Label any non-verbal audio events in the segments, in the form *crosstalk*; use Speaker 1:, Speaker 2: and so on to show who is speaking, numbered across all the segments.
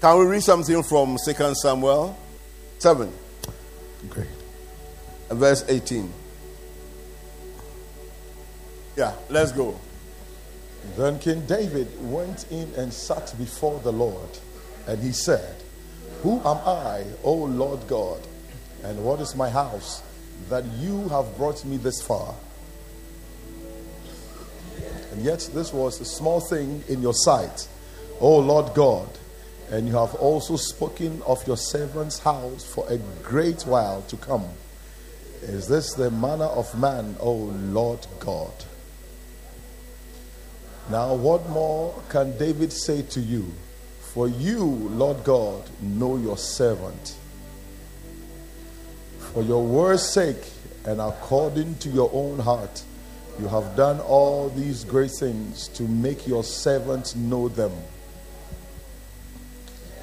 Speaker 1: Can we read something from 2 Samuel 7?
Speaker 2: Great.
Speaker 1: Verse 18. Yeah, let's go.
Speaker 2: Then King David went in and sat before the Lord, and he said, Who am I, O Lord God, and what is my house that you have brought me this far? And yet, this was a small thing in your sight, O Lord God, and you have also spoken of your servant's house for a great while to come. Is this the manner of man, O Lord God? Now, what more can David say to you? For you, Lord God, know your servant. For your word's sake and according to your own heart, you have done all these great things to make your servant know them.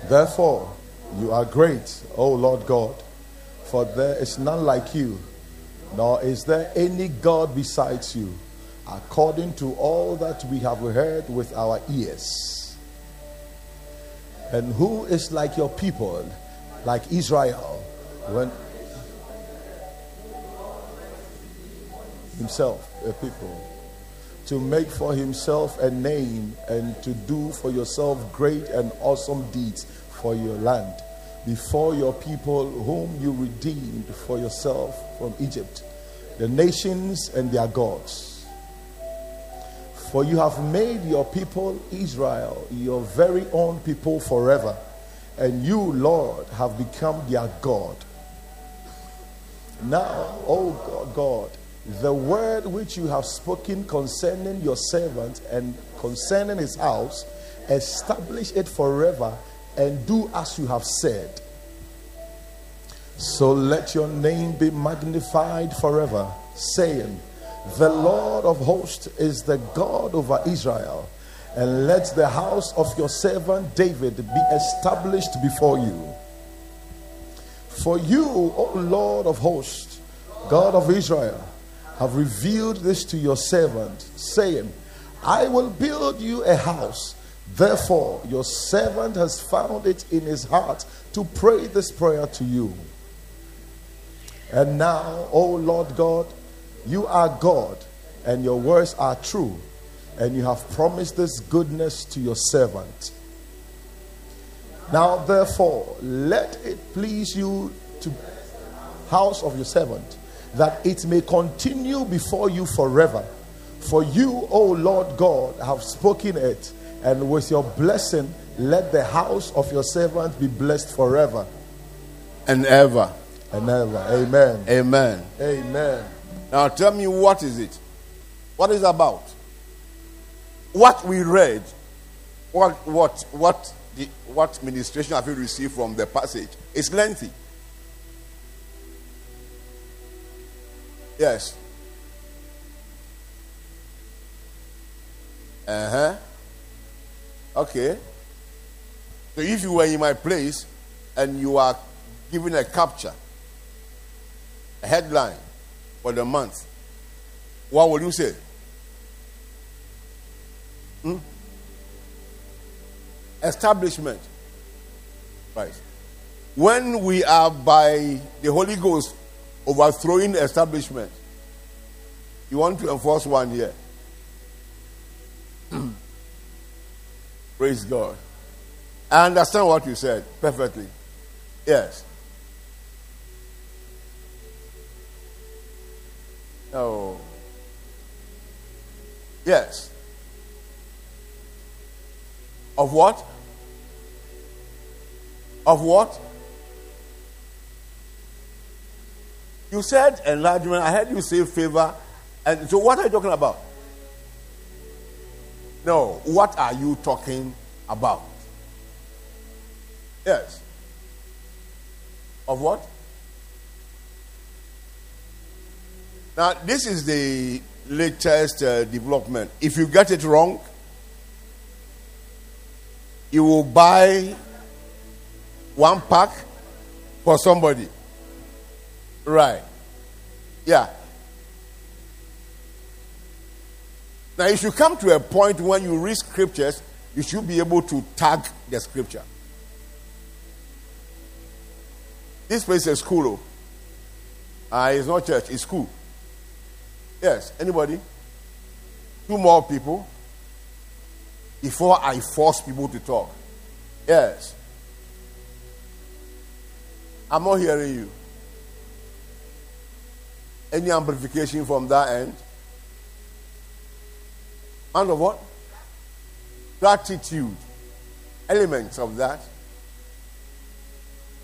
Speaker 2: Therefore, you are great, O Lord God, for there is none like you, nor is there any God besides you according to all that we have heard with our ears. And who is like your people, like Israel, when himself a people, to make for himself a name and to do for yourself great and awesome deeds for your land, before your people whom you redeemed for yourself from Egypt, the nations and their gods for you have made your people Israel your very own people forever, and you, Lord, have become their God. Now, O God, the word which you have spoken concerning your servant and concerning his house, establish it forever and do as you have said. So let your name be magnified forever, saying, the Lord of hosts is the God over Israel. And let the house of your servant David be established before you. For you, O Lord of hosts, God of Israel, have revealed this to your servant, saying, I will build you a house. Therefore, your servant has found it in his heart to pray this prayer to you. And now, O Lord God, you are God, and your words are true, and you have promised this goodness to your servant. Now, therefore, let it please you to house of your servant, that it may continue before you forever. For you, O Lord God, have spoken it, and with your blessing, let the house of your servant be blessed forever
Speaker 1: and ever.
Speaker 2: And ever. Amen.
Speaker 1: Amen.
Speaker 2: Amen.
Speaker 1: Now tell me what is it? What is it about? What we read, what what what the what ministration have you received from the passage? It's lengthy. Yes. Uh-huh. Okay. So if you were in my place and you are given a capture, a headline, for the month, what would you say? Hmm? Establishment. Right. When we are by the Holy Ghost overthrowing establishment, you want to enforce one here. *clears throat* Praise God. I understand what you said perfectly. Yes. Oh. Yes. Of what? Of what? You said enlargement. I heard you say favor. And so, what are you talking about? No, what are you talking about? Yes. Of what? Now, this is the latest uh, development. If you get it wrong, you will buy one pack for somebody. Right. Yeah. Now, if you come to a point when you read scriptures, you should be able to tag the scripture. This place is school. Oh. Uh, it's not church, it's school. Yes, anybody? Two more people before I force people to talk. Yes. I'm not hearing you. Any amplification from that end? And of what? Gratitude. Elements of that.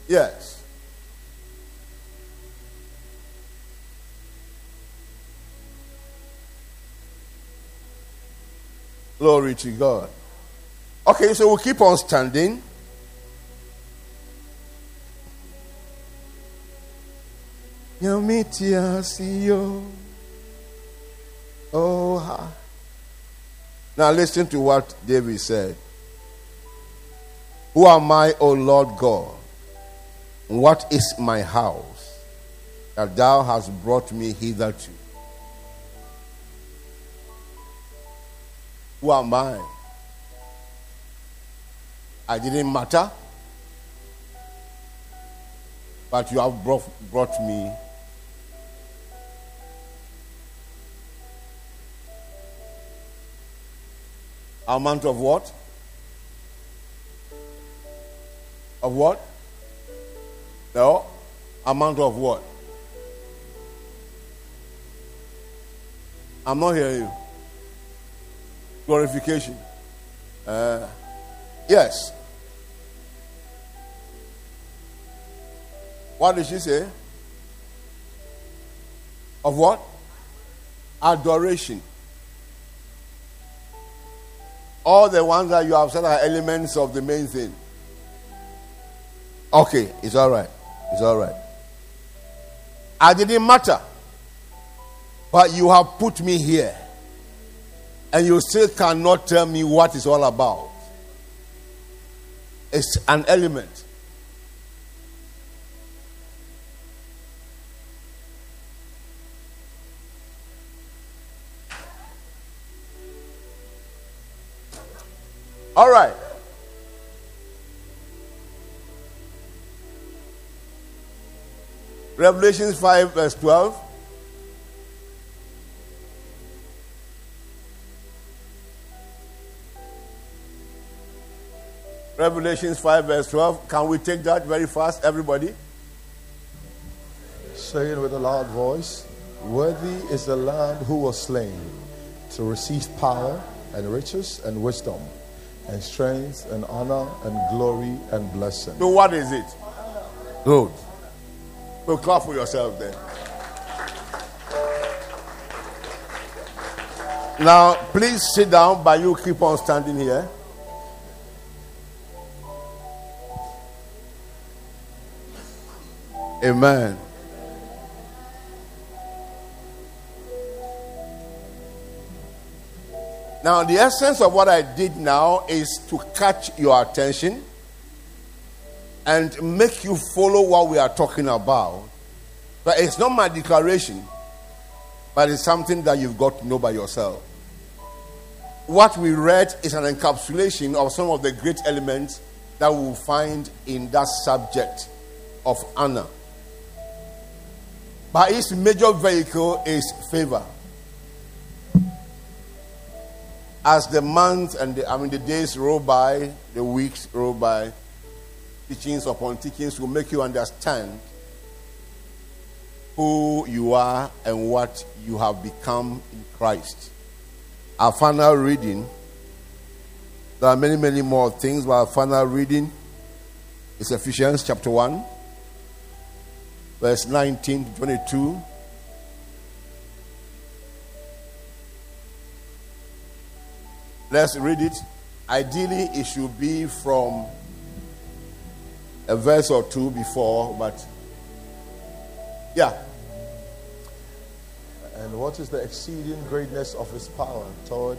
Speaker 1: Yes. Glory to God. Okay, so we'll keep on standing. Oh, now listen to what David said. Who am I, O Lord God? What is my house that thou hast brought me hitherto? Who am I? I didn't matter, but you have brought, brought me. Amount of what? Of what? No. Amount of what? I'm not hearing you. Glorification. Uh, yes. What did she say? Of what? Adoration. All the ones that you have said are elements of the main thing. Okay, it's all right. It's all right. I didn't matter. But you have put me here. And you still cannot tell me what it's all about. It's an element. Revelations 5, verse 12. Revelations 5, verse 12. Can we take that very fast, everybody?
Speaker 2: Say it with a loud voice Worthy is the Lamb who was slain to receive power and riches and wisdom and strength and honor and glory and blessing.
Speaker 1: So, what is it? Good. So, clap for yourself then. Now, please sit down, but you keep on standing here. Amen. Now, the essence of what I did now is to catch your attention and make you follow what we are talking about. But it's not my declaration, but it's something that you've got to know by yourself. What we read is an encapsulation of some of the great elements that we will find in that subject of honor. But its major vehicle is favor. As the months and the, I mean the days roll by, the weeks roll by, teachings upon teachings will make you understand who you are and what you have become in Christ. Our final reading, there are many, many more things, but our final reading is Ephesians chapter 1 verse 19 to 22. Let's read it. Ideally, it should be from a verse or two before, but yeah.
Speaker 2: And what is the exceeding greatness of his power toward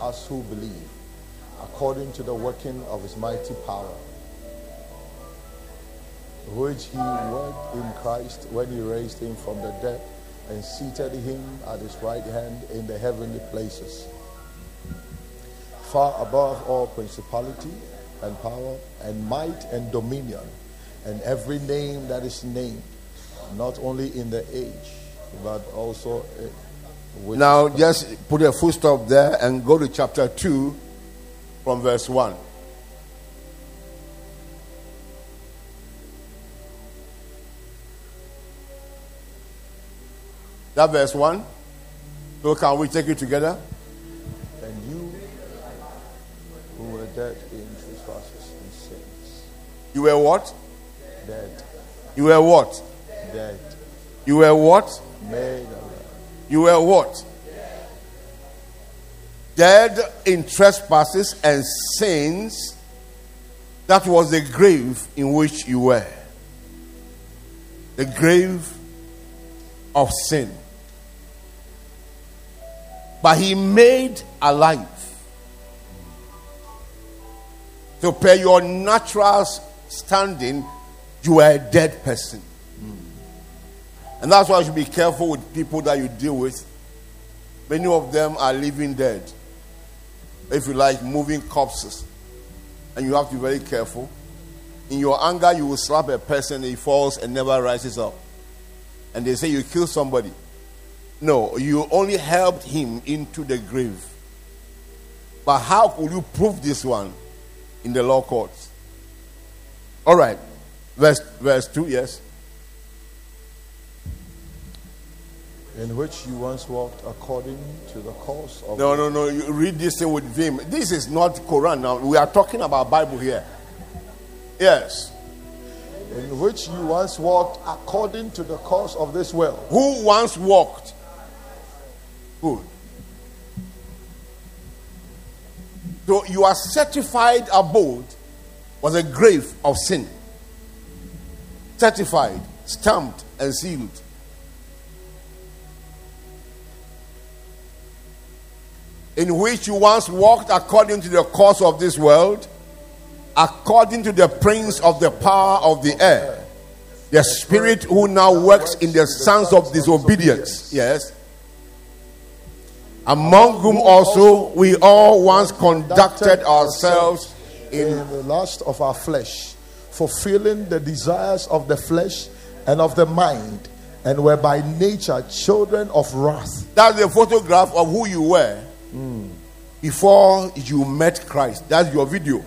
Speaker 2: us who believe, according to the working of his mighty power? which he worked in Christ when he raised him from the dead and seated him at his right hand in the heavenly places, far above all principality and power and might and dominion and every name that is named, not only in the age, but also. uh,
Speaker 1: Now, just put a full stop there and go to chapter 2 from verse 1. That verse 1. So, can we take it together?
Speaker 2: And you who were dead
Speaker 1: You were what?
Speaker 2: dead,
Speaker 1: You were what?
Speaker 2: dead,
Speaker 1: You were what?
Speaker 2: made alive.
Speaker 1: You were what? Dead in trespasses and sins. That was the grave in which you were. The grave of sin. But he made alive. So, pay your natural standing, you are a dead person. Hmm. And that's why you should be careful with people that you deal with. Many of them are living dead. If you like, moving corpses. And you have to be very careful. In your anger, you will slap a person, he falls and never rises up. And they say you killed somebody. No, you only helped him into the grave. But how could you prove this one in the law courts? All right. Verse, verse 2, yes.
Speaker 2: in which you once walked according to the course of
Speaker 1: No, no, no. You read this thing with vim. This is not Quran now. We are talking about Bible here. Yes.
Speaker 2: in which you once walked according to the course of this world.
Speaker 1: Who once walked? Who? So you are certified abode was a grave of sin. Certified, stamped, and sealed. In which you once walked according to the course of this world, according to the prince of the power of the air, the spirit who now works in the sons of disobedience. Yes. Among whom also we all once conducted ourselves
Speaker 2: in the lust of our flesh, fulfilling the desires of the flesh and of the mind, and were by nature children of wrath.
Speaker 1: That's a photograph of who you were before you met Christ. That's your video.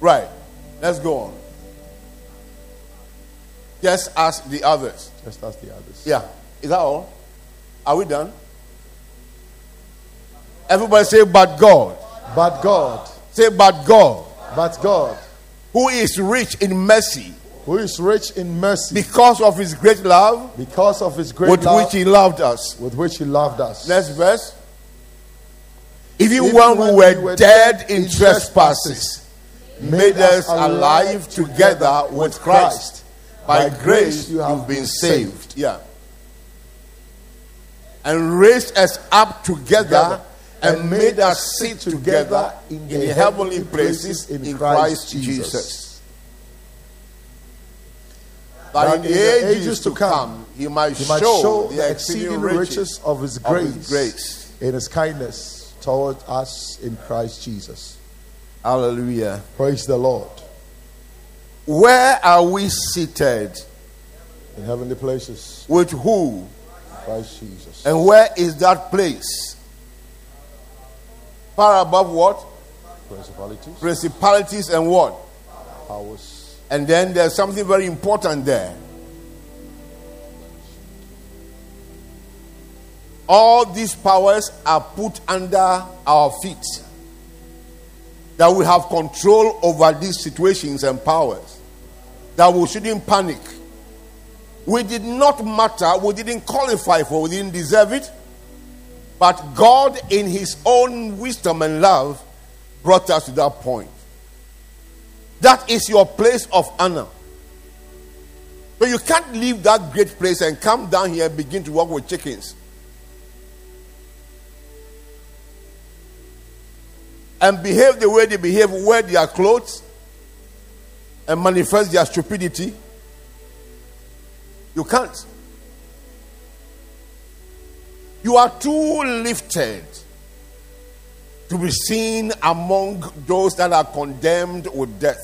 Speaker 1: Right. Let's go on. Just ask the others.
Speaker 2: Just as the others.
Speaker 1: Yeah. Is that all? Are we done? Everybody say, but God.
Speaker 2: But God,
Speaker 1: Say, but God,
Speaker 2: but God,
Speaker 1: who is rich in mercy
Speaker 2: who is rich in mercy
Speaker 1: because of his great love
Speaker 2: because of his great
Speaker 1: with
Speaker 2: love With
Speaker 1: which he loved us.
Speaker 2: with which he loved us.
Speaker 1: Next verse. Even
Speaker 2: Even
Speaker 1: when we
Speaker 2: when
Speaker 1: were,
Speaker 2: we were
Speaker 1: dead
Speaker 2: dead
Speaker 1: in
Speaker 2: in
Speaker 1: trespasses, made us alive together with Christ. By grace you have been saved. Yeah. And raised us up together and made us sit together in the heavenly places in Christ Jesus. That in the ages to come he might
Speaker 2: He might
Speaker 1: show the exceeding riches
Speaker 2: of his grace,
Speaker 1: his grace.
Speaker 2: in his kindness toward us in Christ Jesus.
Speaker 1: Hallelujah.
Speaker 2: Praise the Lord.
Speaker 1: Where are we seated?
Speaker 2: In heavenly places,
Speaker 1: With who?
Speaker 2: Christ Jesus.
Speaker 1: And where is that place? Far above what?
Speaker 2: Principalities,
Speaker 1: Principalities and what?
Speaker 2: powers,
Speaker 1: And then there's something very important there. All these powers are put under our feet. That we have control over these situations and powers. That we shouldn't panic. We did not matter, we didn't qualify for, we didn't deserve it. But God, in His own wisdom and love, brought us to that point. That is your place of honor. But you can't leave that great place and come down here and begin to work with chickens. And behave the way they behave, wear their clothes, and manifest their stupidity. You can't. You are too lifted to be seen among those that are condemned with death.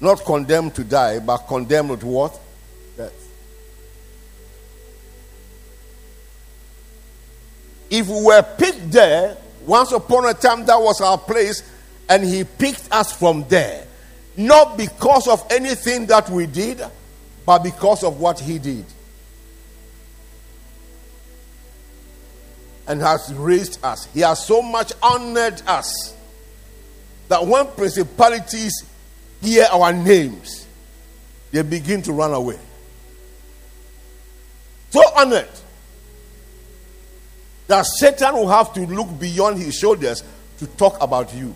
Speaker 1: Not condemned to die, but condemned to what? Death. If we were picked there, once upon a time that was our place, and He picked us from there. Not because of anything that we did, but because of what He did. And has raised us. He has so much honored us that when principalities hear our names, they begin to run away. So honored that Satan will have to look beyond his shoulders to talk about you.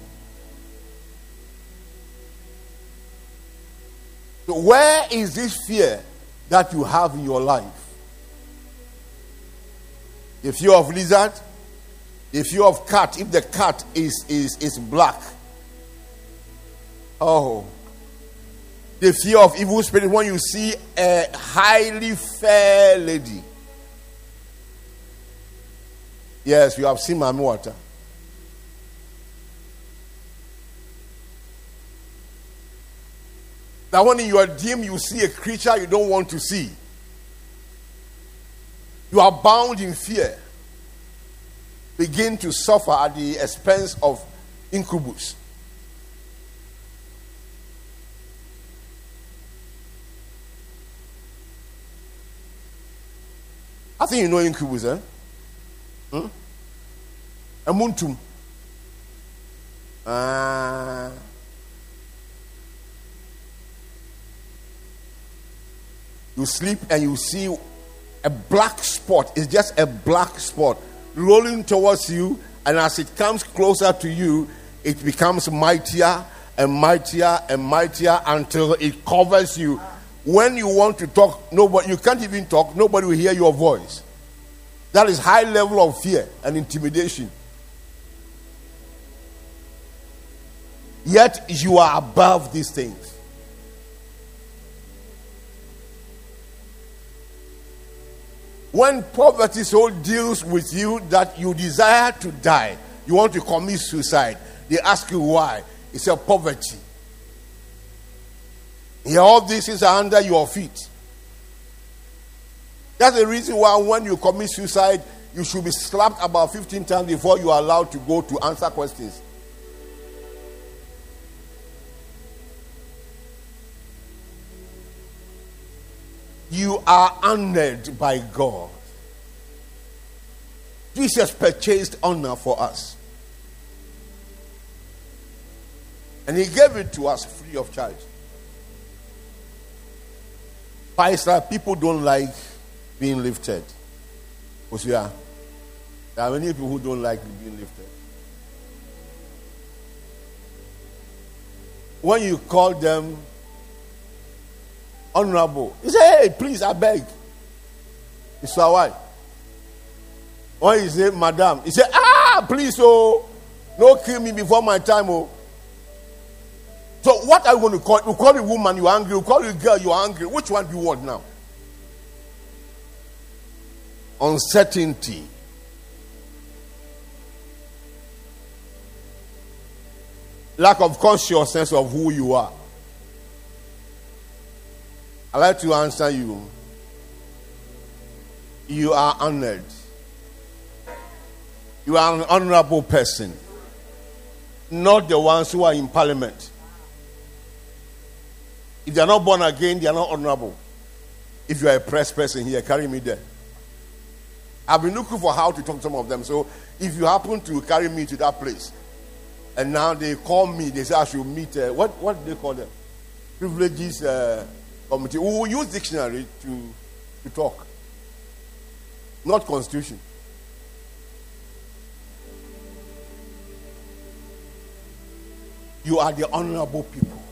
Speaker 1: So, where is this fear that you have in your life? The fear of lizard, the fear of cat, if the cat is, is, is black. Oh. The fear of evil spirit when you see a highly fair lady. Yes, you have seen my water. That when in your dream you see a creature you don't want to see, you are bound in fear. Begin to suffer at the expense of incubus. I think you know incubus, eh? Hmm? Amuntum. Ah. You sleep and you see a black spot. It's just a black spot rolling towards you, and as it comes closer to you, it becomes mightier and mightier and mightier until it covers you. When you want to talk, nobody you can't even talk, nobody will hear your voice. That is high level of fear and intimidation. Yet you are above these things. When poverty so deals with you that you desire to die, you want to commit suicide, they ask you why. It's a poverty. Yeah, all this is under your feet. That's the reason why when you commit suicide, you should be slapped about 15 times before you are allowed to go to answer questions. You are honored by God. Jesus purchased honor for us. And he gave it to us free of charge. Pastor, people don't like being lifted. Because yeah, There are many people who don't like being lifted. When you call them honorable, He say, hey, please, I beg. It's why. When you say, madam, he say, ah, please, oh, no kill me before my time, oh. So what are you going to call? You call a woman, you're angry. You call a girl, you're angry. Which one do you want now? Uncertainty. Lack of consciousness of who you are. I like to answer you. You are honored. You are an honorable person. Not the ones who are in parliament. If they are not born again, they are not honorable. If you are a press person here, carry me there. I've been looking for how to talk to some of them. So if you happen to carry me to that place, and now they call me, they say I should meet. Uh, what what do they call them? Privileges uh, committee. We will use dictionary to to talk, not constitution. You are the honorable people.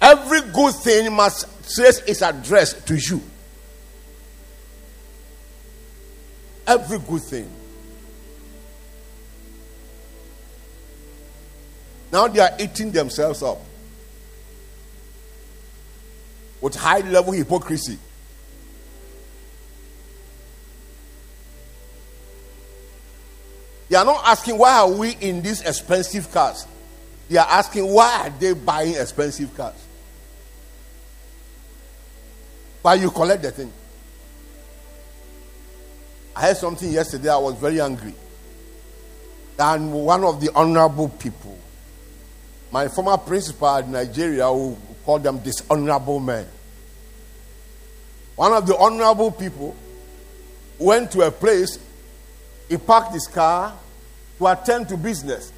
Speaker 1: Every good thing must trace its address to you. Every good thing. Now they are eating themselves up with high level hypocrisy. They are not asking why are we in these expensive cars? They are asking why are they buying expensive cars? Why you collect the thing? I heard something yesterday. I was very angry. And one of the honorable people, my former principal in Nigeria, who called them dishonorable men. One of the honorable people went to a place, he parked his car to attend to business.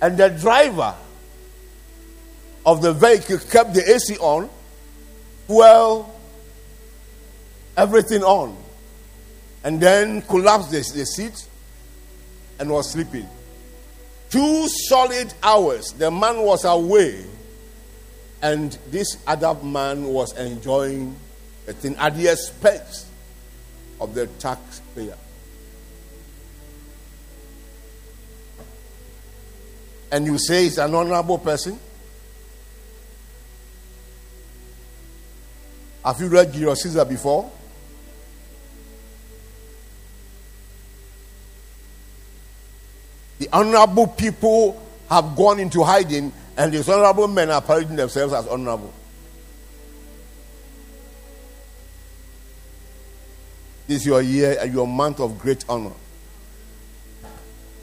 Speaker 1: And the driver of the vehicle kept the AC on, well, everything on, and then collapsed the, the seat and was sleeping. Two solid hours, the man was away, and this other man was enjoying the thing at the expense of the taxpayer. And you say he's an honorable person? Have you read Julius Caesar before? The honorable people have gone into hiding, and these honorable men are parading themselves as honorable. This is your year and your month of great honor.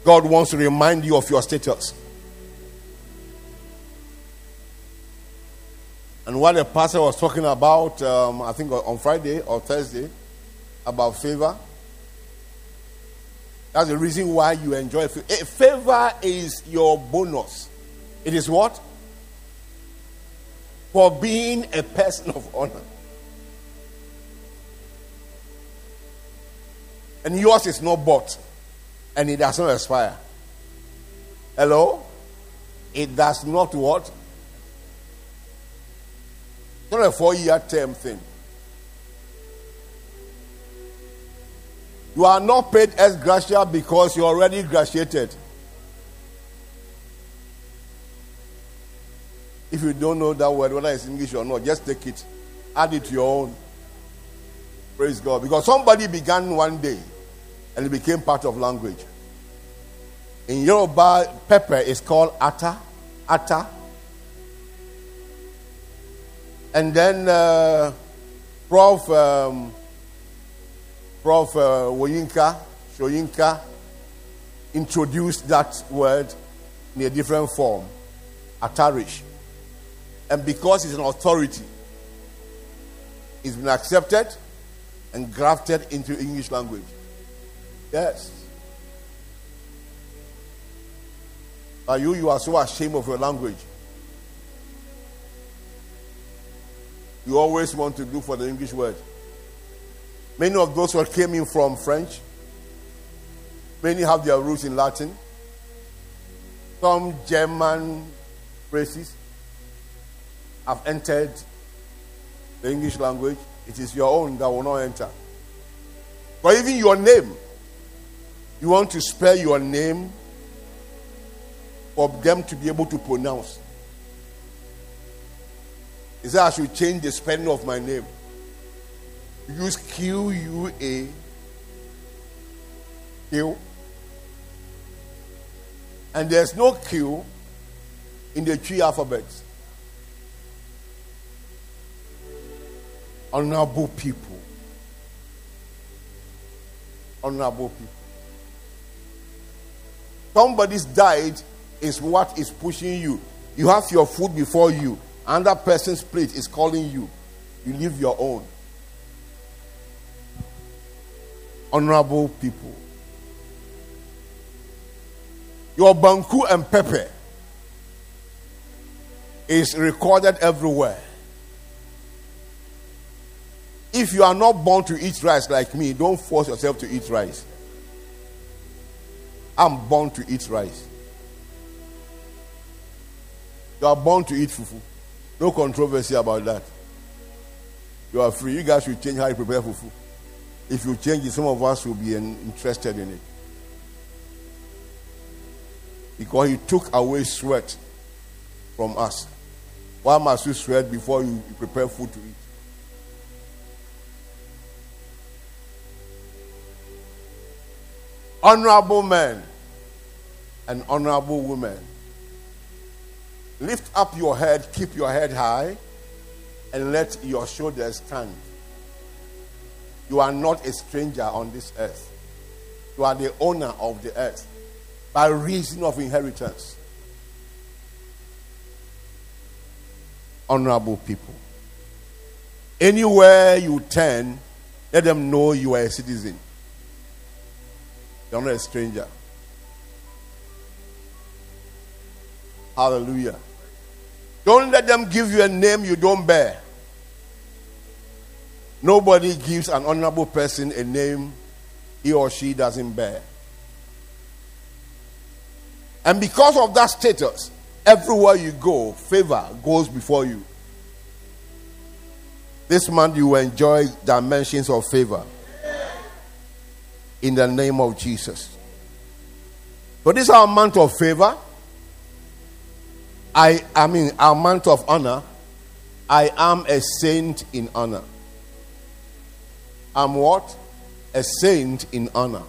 Speaker 1: God wants to remind you of your status. And what the pastor was talking about, um, I think on Friday or Thursday, about favor. That's the reason why you enjoy favor. A favor is your bonus. It is what? For being a person of honor. And yours is not bought. And it does not expire. Hello? It does not what? It's not a four year term thing. You are not paid ex gratia because you already graduated. If you don't know that word, whether it's English or not, just take it, add it to your own. Praise God. Because somebody began one day and it became part of language. In Yoruba, pepper is called ata. Ata. And then uh, Prof. Um, Prof. Uh, Woyinka, Shoyinka, introduced that word in a different form, Atarish. And because it's an authority, it's been accepted and grafted into English language. Yes. Are you, you are so ashamed of your language. You always want to look for the English word. Many of those who came in from French, many have their roots in Latin, some German phrases have entered the English language. It is your own that will not enter. But even your name, you want to spell your name for them to be able to pronounce. He said, I should change the spelling of my name. Use Q U A Q. And there's no Q in the three alphabets. Honorable people. Honorable people. Somebody's died is what is pushing you. You have your food before you. Another person's plate is calling you. You leave your own. Honorable people. Your banku and pepper is recorded everywhere. If you are not born to eat rice like me, don't force yourself to eat rice. I'm born to eat rice. You are born to eat fufu. No controversy about that. You are free. You guys should change how you prepare fufu. If you change it, some of us will be interested in it. Because he took away sweat from us. Why must you sweat before you prepare food to eat? Honorable men and honorable women Lift up your head, keep your head high, and let your shoulders stand. You are not a stranger on this earth. You are the owner of the earth by reason of inheritance. Honorable people. Anywhere you turn, let them know you are a citizen. You're not a stranger. Hallelujah. Don't let them give you a name you don't bear. Nobody gives an honorable person a name he or she doesn't bear. And because of that status, everywhere you go, favor goes before you. This month you will enjoy dimensions of favor. In the name of Jesus. So this is our month of favor. I, I mean, our month of honor. I am a saint in honor. I'm what? A saint in honor.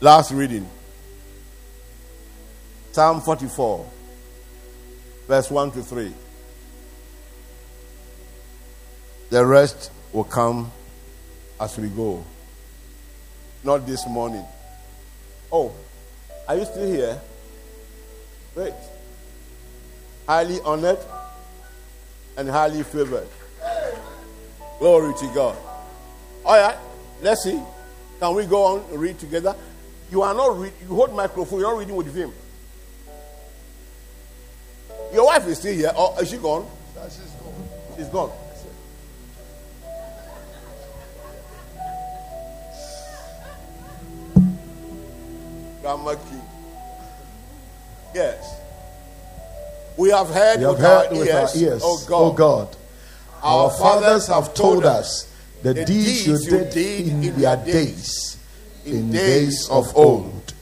Speaker 1: Last reading Psalm 44, verse 1 to 3. The rest will come as we go. Not this morning. Oh, are you still here? Great. Highly honored and highly favored. Glory to God. All right, let's see. Can we go on and read together? You are not read, you hold microphone, you're not reading with him. Your wife is still here, or is she gone?
Speaker 2: She's gone.
Speaker 1: She's gone. Yes. We have heard,
Speaker 2: We have
Speaker 1: with,
Speaker 2: heard
Speaker 1: our
Speaker 2: with
Speaker 1: ears,
Speaker 2: our ears,
Speaker 1: oh God,
Speaker 2: O God. Our fathers have told us the
Speaker 1: the
Speaker 2: deeds you
Speaker 1: deeds you
Speaker 2: did
Speaker 1: did
Speaker 2: in
Speaker 1: in
Speaker 2: their days,
Speaker 1: in days of
Speaker 2: old.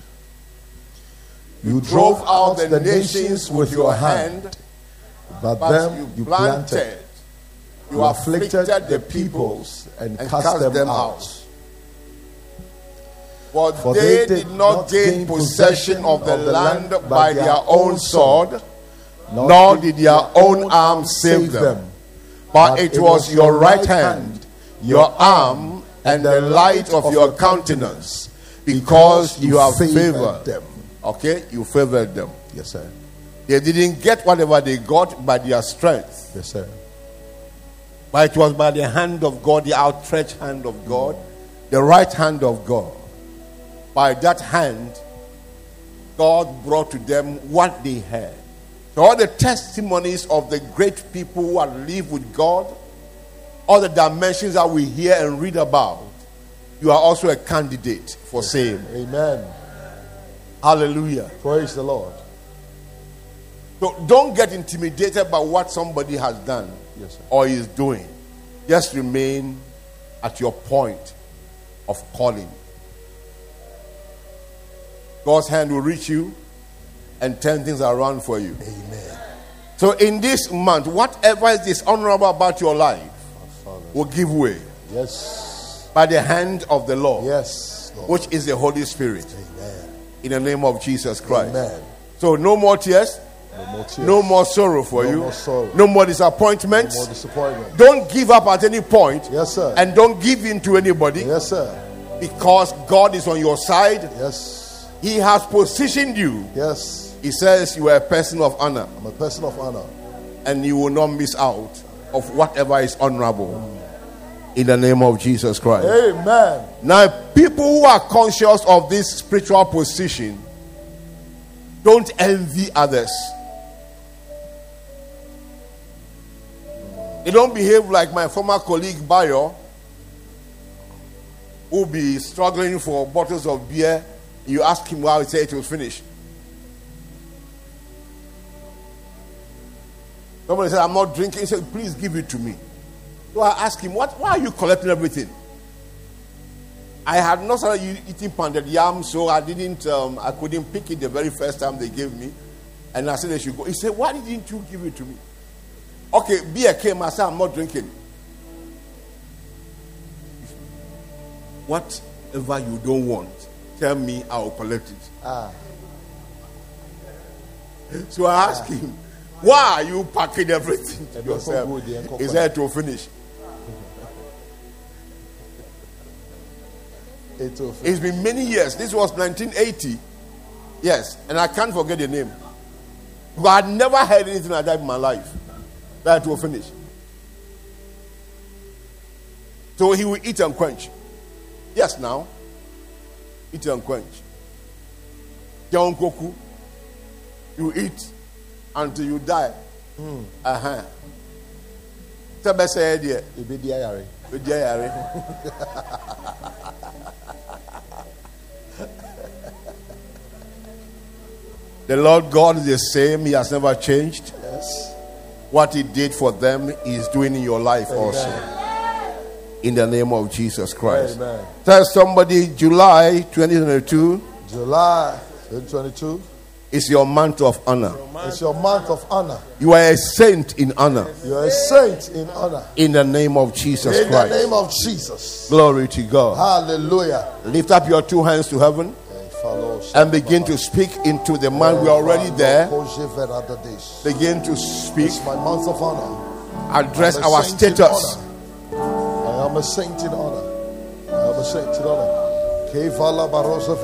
Speaker 2: You
Speaker 1: drove out the nations with your hand,
Speaker 2: but them
Speaker 1: you
Speaker 2: planted. You afflicted the peoples and cast them out.
Speaker 1: For,
Speaker 2: For
Speaker 1: they, did not gain possession of the land by their own sword, nor did their own arm save them. But it was your right hand, your arm, and the light of your countenance, because you have favored them. Okay, you favored them.
Speaker 2: Yes, sir.
Speaker 1: They didn't get whatever they got by their strength,
Speaker 2: Yes, sir.
Speaker 1: but it was by the hand of God, the outstretched hand of God, the right hand of God. By that hand, God brought to them what they had. So, all the testimonies of the great people who have lived with God, all the dimensions that we hear and read about, you are also a candidate for same.
Speaker 2: Amen.
Speaker 1: Hallelujah.
Speaker 2: Praise the Lord.
Speaker 1: So don't get intimidated by what somebody has done
Speaker 2: Yes, sir.
Speaker 1: or is doing. Just remain at your point of calling. God's hand will reach you and turn things around for you.
Speaker 2: Amen.
Speaker 1: So in this month, whatever is dishonorable about your life will give way
Speaker 2: Yes.
Speaker 1: by the hand of the Lord,
Speaker 2: Yes. Lord.
Speaker 1: which is the Holy Spirit.
Speaker 2: Amen.
Speaker 1: In the name of Jesus Christ.
Speaker 2: Amen.
Speaker 1: So no more tears,
Speaker 2: No more tears.
Speaker 1: no more sorrow for
Speaker 2: No
Speaker 1: you,
Speaker 2: more sorrow.
Speaker 1: no more disappointments.
Speaker 2: No more disappointment.
Speaker 1: Don't give up at any point.
Speaker 2: Yes, sir.
Speaker 1: And don't give in to anybody
Speaker 2: Yes, sir.
Speaker 1: because God is on your side.
Speaker 2: Yes.
Speaker 1: He has positioned you.
Speaker 2: Yes.
Speaker 1: He says you are a person of honor
Speaker 2: I'm a person of honor.
Speaker 1: and you will not miss out of whatever is honorable. In the name of Jesus Christ.
Speaker 2: Amen.
Speaker 1: Now, people who are conscious of this spiritual position don't envy others. They don't behave like my former colleague Bayo, who be struggling for bottles of beer. You ask him why he said it was finished. Somebody said, I'm not drinking. He said, please give it to me. So I asked him, what, why are you collecting everything? I had not started eating pounded yam, so I didn't, um, I couldn't pick it the very first time they gave me. And I said they should go. He said, why didn't you give it to me? Okay, beer came. I said, I'm not drinking. Whatever you don't want, tell me, I will collect it.
Speaker 2: Ah. *laughs*
Speaker 1: So I asked him, Why are you packing everything to yourself? He said to finish. It's been many years. This was 1980. Yes, and I can't forget the name. But I'd never heard anything like that in my life. That will finish. So he will eat and quench. Yes, now. Eat and quench. John Koku. You eat until you die. Uh huh. Tell me, say, dear.
Speaker 2: Ebedi ayare.
Speaker 1: Odi ayare. *laughs* The Lord God is the same. He has never changed.
Speaker 2: Yes.
Speaker 1: What He did for them, He is doing in your life also. In the name of Jesus Christ.
Speaker 2: Amen.
Speaker 1: Tell somebody July 2022
Speaker 2: July 2022
Speaker 1: is your month of honor.
Speaker 2: It's your month of honor.
Speaker 1: You are a saint in honor.
Speaker 2: You are a saint in honor.
Speaker 1: In the name of Jesus
Speaker 2: In the name of Jesus.
Speaker 1: Glory to God.
Speaker 2: Hallelujah.
Speaker 1: Lift up your two hands to heaven and begin to speak into the man. We are already there. Begin to speak.
Speaker 2: It's my month of honor.
Speaker 1: Address our
Speaker 2: in
Speaker 1: status.
Speaker 2: Honor. I am a saint in honor. I am a saint in honor. Kevala barosa.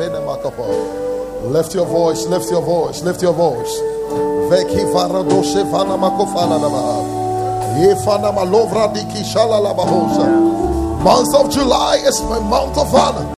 Speaker 2: Lift your voice, lift your voice, lift your voice. Veki varadose vana makofala naba. Yefana malovra diki shala labahosa. Month of July is my month of honor.